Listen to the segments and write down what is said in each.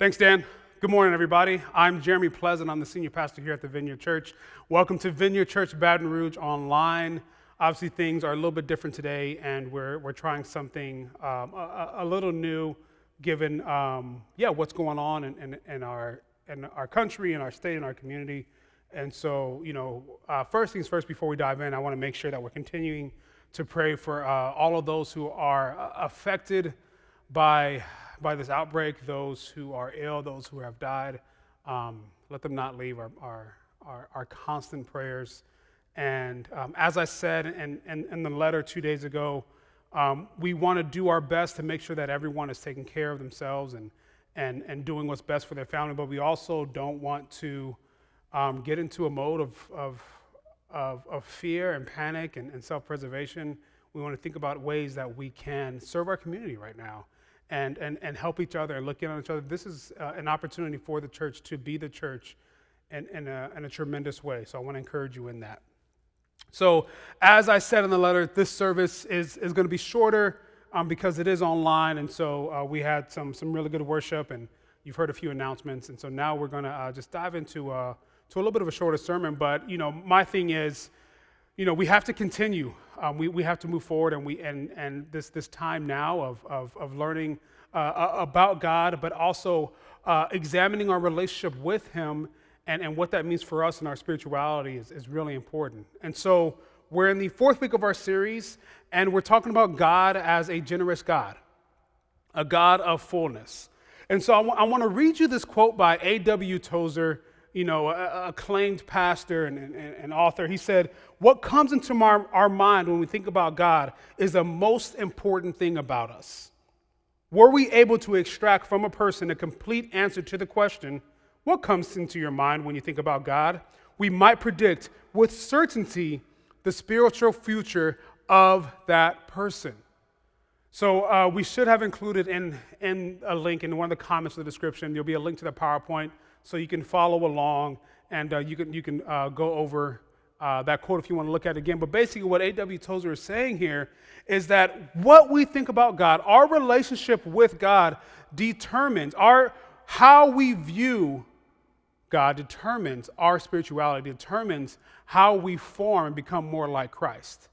Thanks, Dan. Good morning, everybody. I'm Jeremy Pleasant. I'm the senior pastor here at the Vineyard Church. Welcome to Vineyard Church Baton Rouge online. Obviously, things are a little bit different today, and we're, we're trying something um, a, a, little new given, um, yeah, what's going on in, in, in, our, in our country, in our state, in our community. And so, you know, uh, first things first, before we dive in, I want to make sure that we're continuing to pray for uh, all of those who are uh, affected by by this outbreak, those who are ill, those who have died. Um, let them not leave our, our, our, our constant prayers. And um, as I said in, in, in, the letter two days ago, um, we want to do our best to make sure that everyone is taking care of themselves and, and, and doing what's best for their family, but we also don't want to um, get into a mode of, of, of, of fear and panic and, and self preservation. We want to think about ways that we can serve our community right now and, and, and help each other and look in on each other. This is uh, an opportunity for the church to be the church in, in, a, in a tremendous way. So I want to encourage you in that. So, as I said in the letter, this service is, is going to be shorter um, because it is online. And so uh, we had some, some really good worship, and you've heard a few announcements. And so now we're going to uh, just dive into uh, to a little bit of a shorter sermon. But, you know, my thing is, you know, we have to continue. Um, we, we have to move forward, and, we, and, and this, this time now of, of, of learning uh, about God, but also uh, examining our relationship with Him and, and what that means for us and our spirituality is, is really important. And so we're in the fourth week of our series, and we're talking about God as a generous God, a God of fullness. And so I, w- I want to read you this quote by A.W. Tozer you know, acclaimed pastor and, and, and, author, he said, What comes into our, our mind when we think about God is the most important thing about us. Were we able to extract from a person a complete answer to the question, What comes into your mind when you think about God? we might predict with certainty the spiritual future of that person. So uh, we should have included in, in a link in one of the comments of the description. There'll be a link to the PowerPoint so you can follow along and uh, you can, you can uh, go over uh, that quote if you want to look at it again. But basically, what A.W. Tozer is saying here is that what we think about God, our relationship with God, determines our how we view God determines our spirituality, determines how we form and become more like Christ.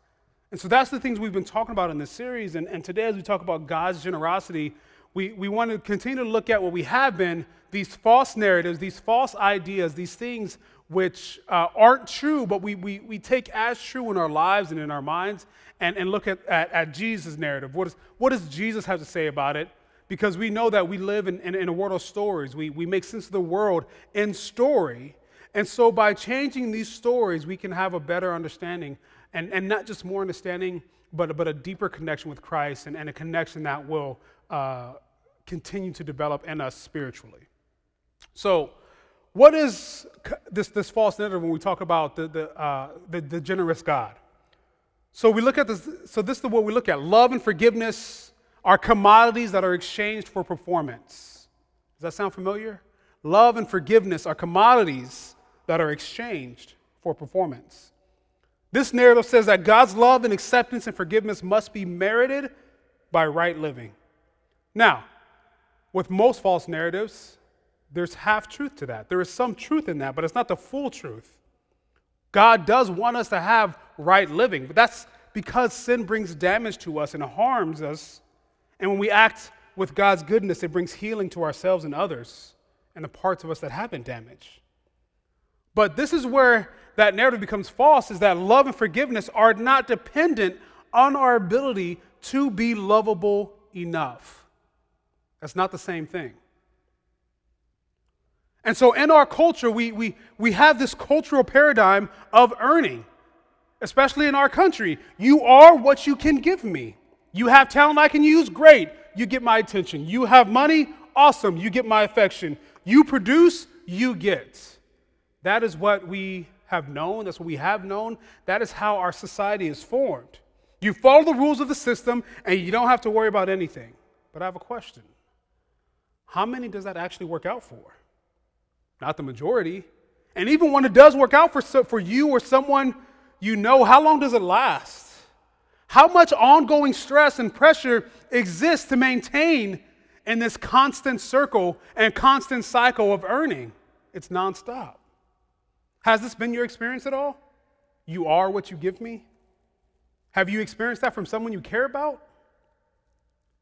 And so that's the things we've been talking about in this series. And, and today, as we talk about God's generosity, we, we want to continue to look at what we have been these false narratives, these false ideas, these things which uh, aren't true, but we, we, we take as true in our lives and in our minds, and, and look at, at, at Jesus' narrative. What, is, what does Jesus have to say about it? Because we know that we live in, in, in a world of stories. We, we make sense of the world in story. And so by changing these stories, we can have a better understanding, and, and not just more understanding, but, but a deeper connection with Christ and, and a connection that will uh, continue to develop in us spiritually. So, what is this, this false narrative when we talk about the, the, uh, the, the generous God? So, we look at this, so this is what we look at love and forgiveness are commodities that are exchanged for performance. Does that sound familiar? Love and forgiveness are commodities that are exchanged for performance. This narrative says that God's love and acceptance and forgiveness must be merited by right living. Now, with most false narratives, there's half truth to that. There is some truth in that, but it's not the full truth. God does want us to have right living, but that's because sin brings damage to us and harms us. And when we act with God's goodness, it brings healing to ourselves and others and the parts of us that have been damaged. But this is where that narrative becomes false is that love and forgiveness are not dependent on our ability to be lovable enough. That's not the same thing. And so in our culture, we, we, we have this cultural paradigm of earning, especially in our country. You are what you can give me. You have talent I can use, great. You get my attention. You have money, awesome. You get my affection. You produce, you get. That is what we have known. That's what we have known. That is how our society is formed. You follow the rules of the system and you don't have to worry about anything. But I have a question. How many does that actually work out for? Not the majority. And even when it does work out for, for you or someone you know, how long does it last? How much ongoing stress and pressure exists to maintain in this constant circle and constant cycle of earning. It's nonstop. Has this been your experience at all? You are what you give me? Have you experienced that from someone you care about?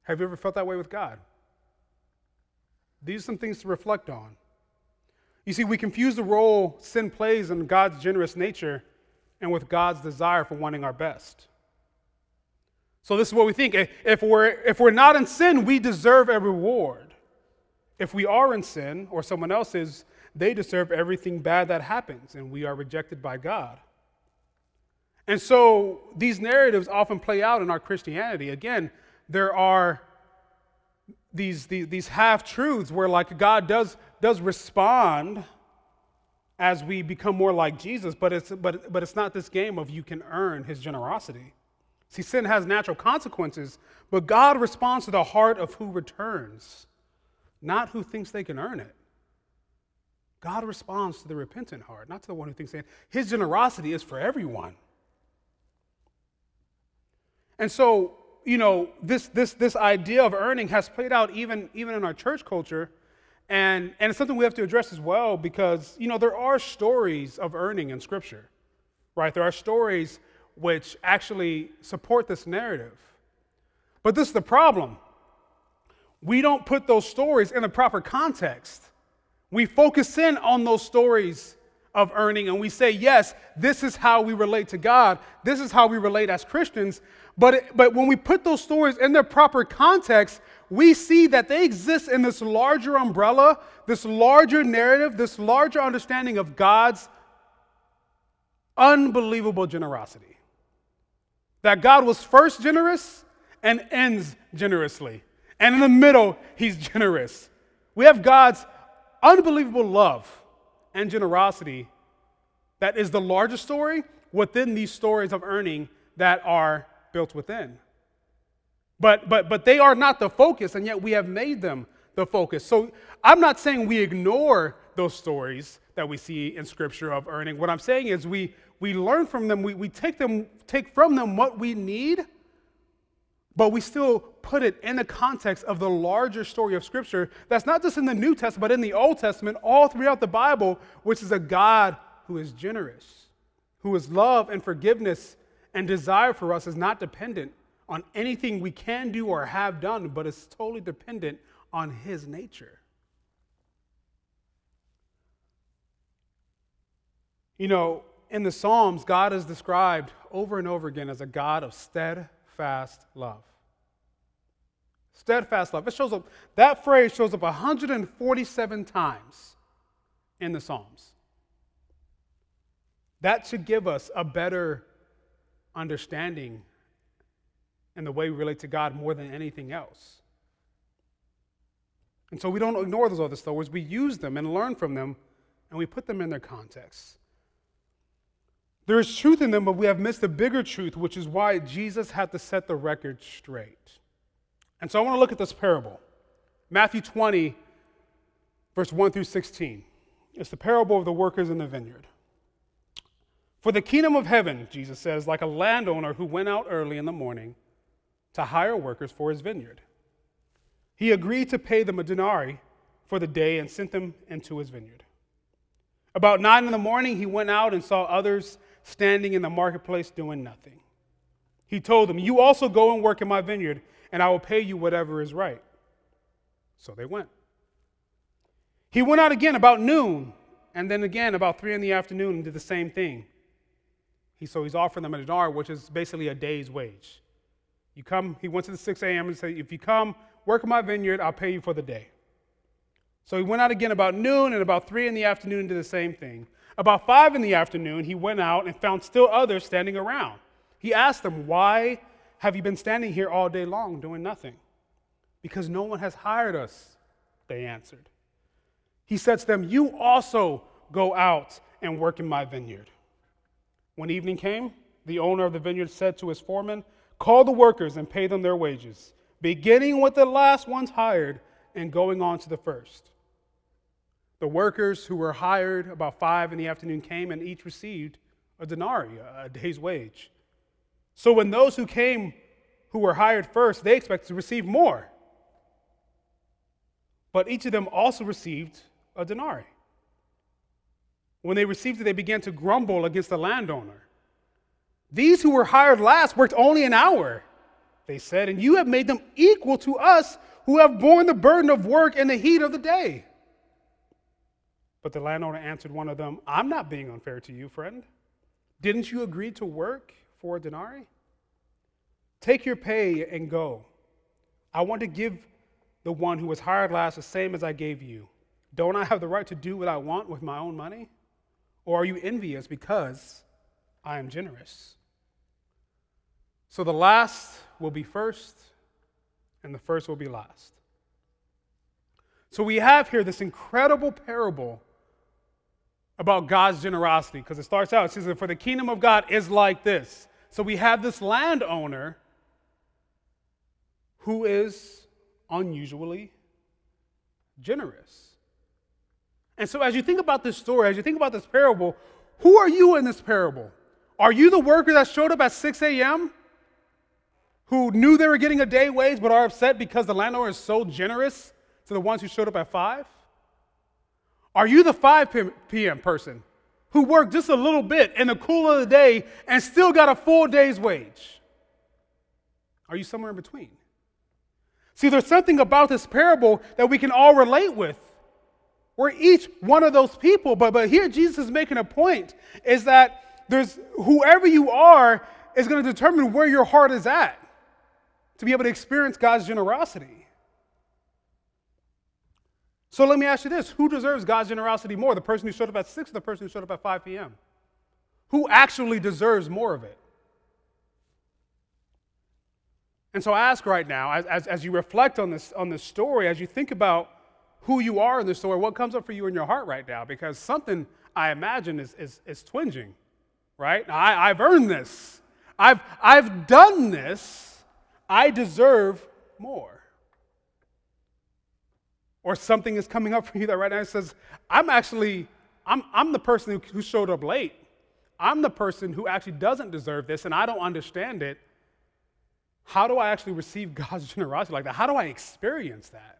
Have you ever felt that way with God? These are some things to reflect on. You see, we confuse the role sin plays in God's generous nature and with God's desire for wanting our best. So this is what we think. If we're, if we're not in sin, we deserve a reward. If we are in sin, or someone else is, they deserve everything bad that happens, and we are rejected by God. And so these narratives often play out in our Christianity. Again, there are these, these, these half truths where, like, God does, does respond as we become more like Jesus, but it's, but, but it's not this game of you can earn his generosity. See, sin has natural consequences, but God responds to the heart of who returns, not who thinks they can earn it. God responds to the repentant heart, not to the one who thinks they His generosity is for everyone. And so, you know, this, this, this idea of earning has played out even, even in our church culture. And, and it's something we have to address as well because, you know, there are stories of earning in Scripture, right? There are stories which actually support this narrative. But this is the problem. We don't put those stories in the proper context. We focus in on those stories of earning and we say, yes, this is how we relate to God. This is how we relate as Christians. But, it, but when we put those stories in their proper context, we see that they exist in this larger umbrella, this larger narrative, this larger understanding of God's unbelievable generosity. That God was first generous and ends generously. And in the middle, he's generous. We have God's unbelievable love and generosity that is the larger story within these stories of earning that are built within. But, but, but they are not the focus, and yet we have made them the focus. So I'm not saying we ignore those stories that we see in Scripture of earning. What I'm saying is we, we learn from them, we, we take, them, take from them what we need, but we still put it in the context of the larger story of Scripture that's not just in the New Testament, but in the Old Testament, all throughout the Bible, which is a God who is generous, who is love and forgiveness and desire for us is not dependent on anything we can do or have done, but is totally dependent on His nature. You know, in the Psalms, God is described over and over again as a God of steadfast love. Steadfast love. It shows up, that phrase shows up 147 times in the Psalms. That should give us a better understanding in the way we relate to God more than anything else. And so we don't ignore those other stories. We use them and learn from them, and we put them in their context. There is truth in them, but we have missed the bigger truth, which is why Jesus had to set the record straight. And so I want to look at this parable Matthew 20, verse 1 through 16. It's the parable of the workers in the vineyard. For the kingdom of heaven, Jesus says, like a landowner who went out early in the morning to hire workers for his vineyard. He agreed to pay them a denarii for the day and sent them into his vineyard. About nine in the morning, he went out and saw others standing in the marketplace doing nothing. He told them, You also go and work in my vineyard, and I will pay you whatever is right. So they went. He went out again about noon, and then again about three in the afternoon and did the same thing. He, so he's offering them a dinar, which is basically a day's wage. You come, he went to the 6 a.m. and said, If you come, work in my vineyard, I'll pay you for the day. So he went out again about noon and about three in the afternoon and did the same thing. About five in the afternoon, he went out and found still others standing around. He asked them, Why have you been standing here all day long doing nothing? Because no one has hired us, they answered. He said to them, You also go out and work in my vineyard. When evening came, the owner of the vineyard said to his foreman, Call the workers and pay them their wages, beginning with the last ones hired and going on to the first. The workers who were hired about five in the afternoon came and each received a denarii, a day's wage. So when those who came who were hired first, they expected to receive more. but each of them also received a denarii. When they received it, they began to grumble against the landowner. These who were hired last worked only an hour, they said, and you have made them equal to us who have borne the burden of work in the heat of the day. But the landowner answered one of them, I'm not being unfair to you, friend. Didn't you agree to work for a denarii? Take your pay and go. I want to give the one who was hired last the same as I gave you. Don't I have the right to do what I want with my own money? Or are you envious because I am generous? So the last will be first, and the first will be last. So we have here this incredible parable about God's generosity because it starts out, it says for the kingdom of God is like this. So we have this landowner who is unusually generous. And so as you think about this story, as you think about this parable, who are you in this parable? Are you the worker that showed up at 6 a.m. who knew they were getting a day wage but are upset because the landowner is so generous to the ones who showed up at 5? Are you the 5 p.m. person who worked just a little bit in the cool of the day and still got a full day's wage? Are you somewhere in between? See, there's something about this parable that we can all relate with. We're each one of those people, but, but here Jesus is making a point is that there's whoever you are is going to determine where your heart is at to be able to experience God's generosity. So let me ask you this who deserves God's generosity more? The person who showed up at 6 or the person who showed up at 5 p.m.? Who actually deserves more of it? And so I ask right now, as, as, as, you reflect on this, on this story, as you think about who you are in this story, what comes up for you in your heart right now? Because something I imagine is, is, is twinging, right? I, I've earned this, I've, I've done this, I deserve more or something is coming up for you that right now says, I'm actually, I'm, I'm the person who, who showed up late. I'm the person who actually doesn't deserve this and I don't understand it. How do I actually receive God's generosity like that? How do I experience that?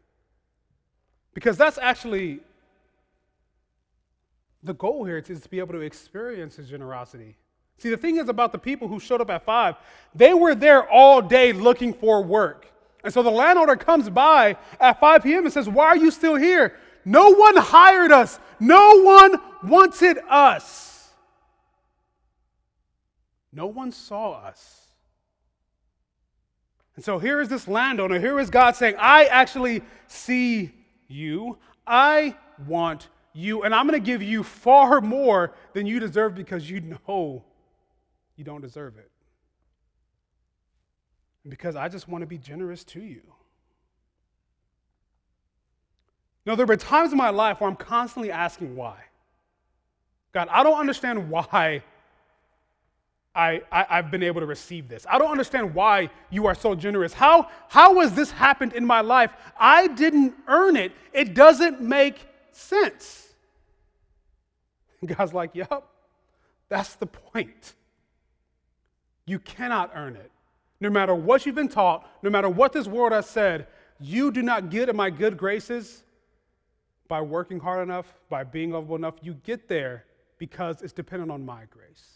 Because that's actually the goal here is to be able to experience his generosity. See, the thing is about the people who showed up at five, they were there all day looking for work. And so the landowner comes by at 5 p.m. and says, Why are you still here? No one hired us, no one wanted us. No one saw us. And so here is this landowner, here is God saying, I actually see you. I want you, and I'm going to give you far more than you deserve because you know you don't deserve it because I just want to be generous to you. Now, there have been times in my life where I'm constantly asking why. God, I don't understand why I, I, have been able to receive this. I don't understand why you are so generous. How, how has this happened in my life? I didn't earn it. It doesn't make sense. God's like, yep, that's the point. You cannot earn it. No matter what you've been taught, no matter what this world has said, you do not get in my good graces by working hard enough, by being lovable enough. You get there because it's dependent on my grace.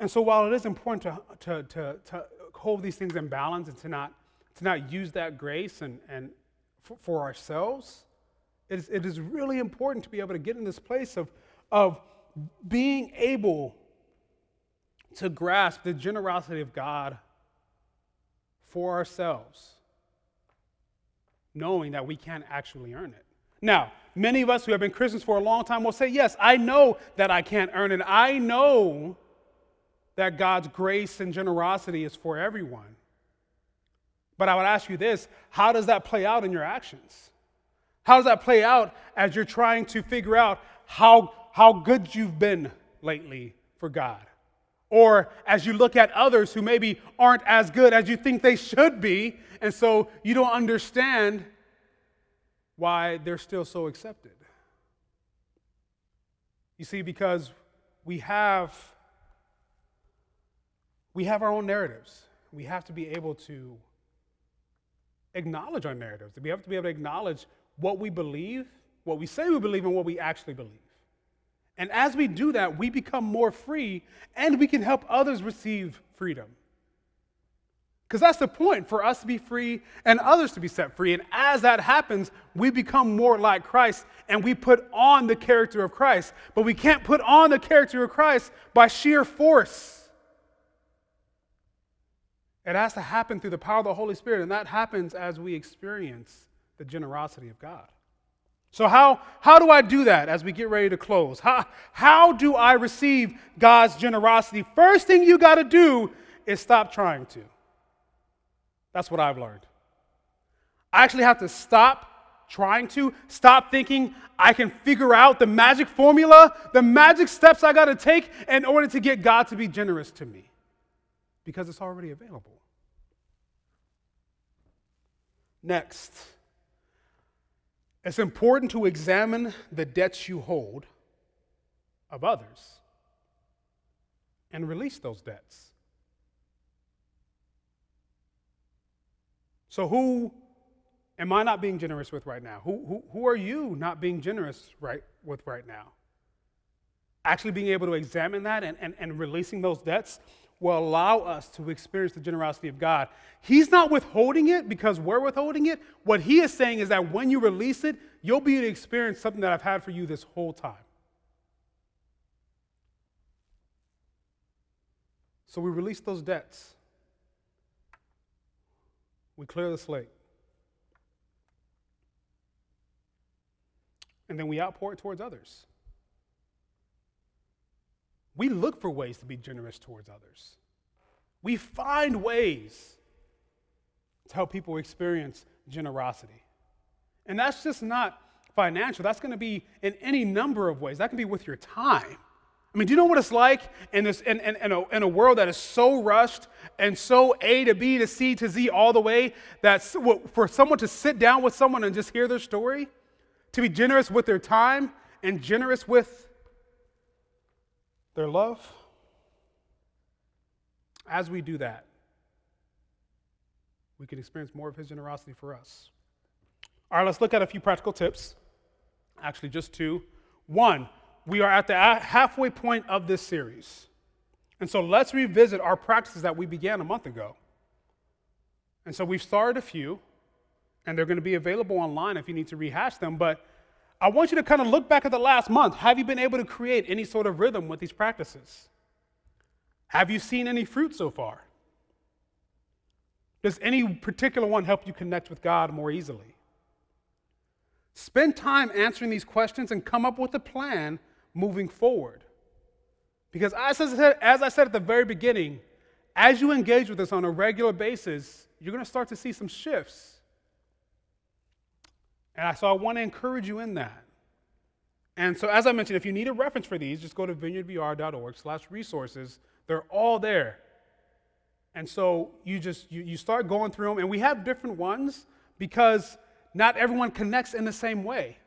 And so while it is important to, to, to, to hold these things in balance and to not, to not use that grace and, and for, for ourselves, it is, it is really important to be able to get in this place of, of being able to grasp the generosity of God for ourselves, knowing that we can't actually earn it. Now, many of us who have been Christians for a long time will say, Yes, I know that I can't earn it. I know that God's grace and generosity is for everyone. But I would ask you this how does that play out in your actions? How does that play out as you're trying to figure out how how good you've been lately for God. Or as you look at others who maybe aren't as good as you think they should be, and so you don't understand why they're still so accepted. You see, because we have we have our own narratives. we have to be able to acknowledge our narratives. We have to be able to acknowledge what we believe, what we say we believe, and what we actually believe. And as we do that, we become more free and we can help others receive freedom. Because that's the point for us to be free and others to be set free. And as that happens, we become more like Christ and we put on the character of Christ. But we can't put on the character of Christ by sheer force. It has to happen through the power of the Holy Spirit, and that happens as we experience the generosity of God. So, how, how do I do that as we get ready to close? How, how do I receive God's generosity? First thing you got to do is stop trying to. That's what I've learned. I actually have to stop trying to, stop thinking I can figure out the magic formula, the magic steps I got to take in order to get God to be generous to me because it's already available. Next, it's important to examine the debts you hold of others and release those debts. So, who am I not being generous with right now? Who, who, who are you not being generous right, with right now? Actually, being able to examine that and, and, and releasing those debts will allow us to experience the generosity of God. He's not withholding it because we're withholding it. What He is saying is that when you release it, you'll be able to experience something that I've had for you this whole time. So we release those debts, we clear the slate. And then we outpour it towards others. We look for ways to be generous towards others. We find ways to help people experience generosity. And that's just not financial, that's going to be in any number of ways. That can be with your time. I mean, do you know what it's like in, this, in, in, in, a, in a world that is so rushed and so A to B to C to Z all the way that for someone to sit down with someone and just hear their story, to be generous with their time and generous with their love. As we do that, we can experience more of His generosity for us. All right, let's look at a few practical tips. Actually, just two. One, we are at the halfway point of this series. And so let's revisit our practices that we began a month ago. And so we've started a few, and they're going to be available online if you need to rehash them. But I want you to kind of look back at the last month. Have you been able to create any sort of rhythm with these practices? Have you seen any fruit so far? Does any particular one help you connect with God more easily? Spend time answering these questions and come up with a plan moving forward. Because as I said, as I said at the very beginning, as you engage with this on a regular basis, you're going to start to see some shifts and so I want to encourage you in that. And so, as I mentioned, if you need a reference for these, just go to vineyardbr.org slash resources. They're all there. And so you just you, you start going through them, and we have different ones because not everyone connects in the same way.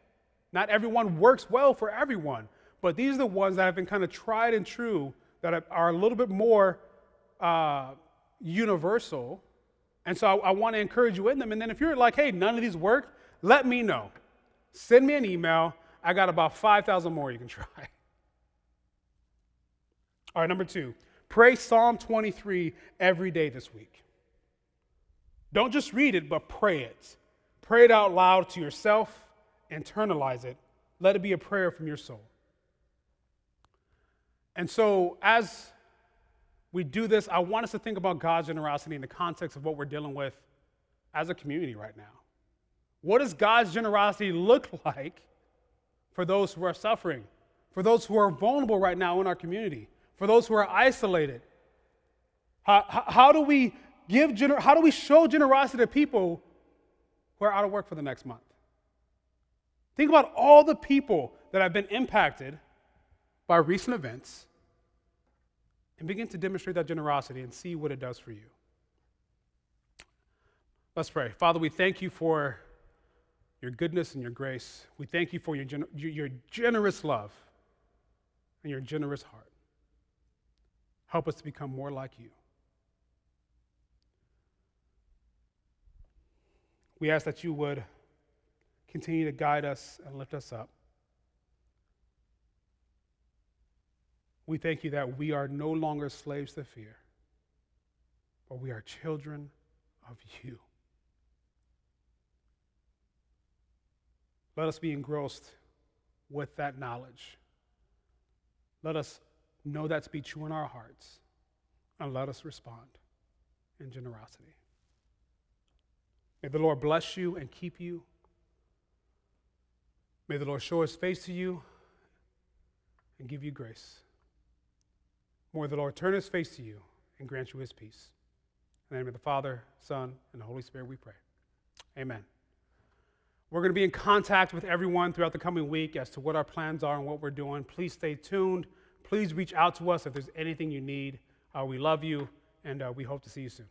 Not everyone works well for everyone. But these are the ones that have been kind of tried and true that are a little bit more uh, universal. And so I, I want to encourage you in them. And then if you're like, hey, none of these work, let me know. Send me an email. I got about 5,000 more you can try. All right, number two, pray Psalm 23 every day this week. Don't just read it, but pray it. Pray it out loud to yourself, internalize it. Let it be a prayer from your soul. And so, as we do this, I want us to think about God's generosity in the context of what we're dealing with as a community right now. What does God's generosity look like for those who are suffering, for those who are vulnerable right now in our community, for those who are isolated? How, how, do we give gener- how do we show generosity to people who are out of work for the next month? Think about all the people that have been impacted by recent events and begin to demonstrate that generosity and see what it does for you. Let's pray. Father, we thank you for your goodness and your grace. We thank you for your, your generous love and your generous heart. Help us to become more like you. We ask that you would continue to guide us and lift us up. We thank you that we are no longer slaves to fear, but we are children of you. Let us be engrossed with that knowledge. Let us know that to be true in our hearts, and let us respond in generosity. May the Lord bless you and keep you. May the Lord show his face to you and give you grace. May the Lord turn his face to you and grant you his peace. In the name of the Father, Son, and the Holy Spirit, we pray. Amen. We're going to be in contact with everyone throughout the coming week as to what our plans are and what we're doing. Please stay tuned. Please reach out to us if there's anything you need. Uh, we love you, and uh, we hope to see you soon.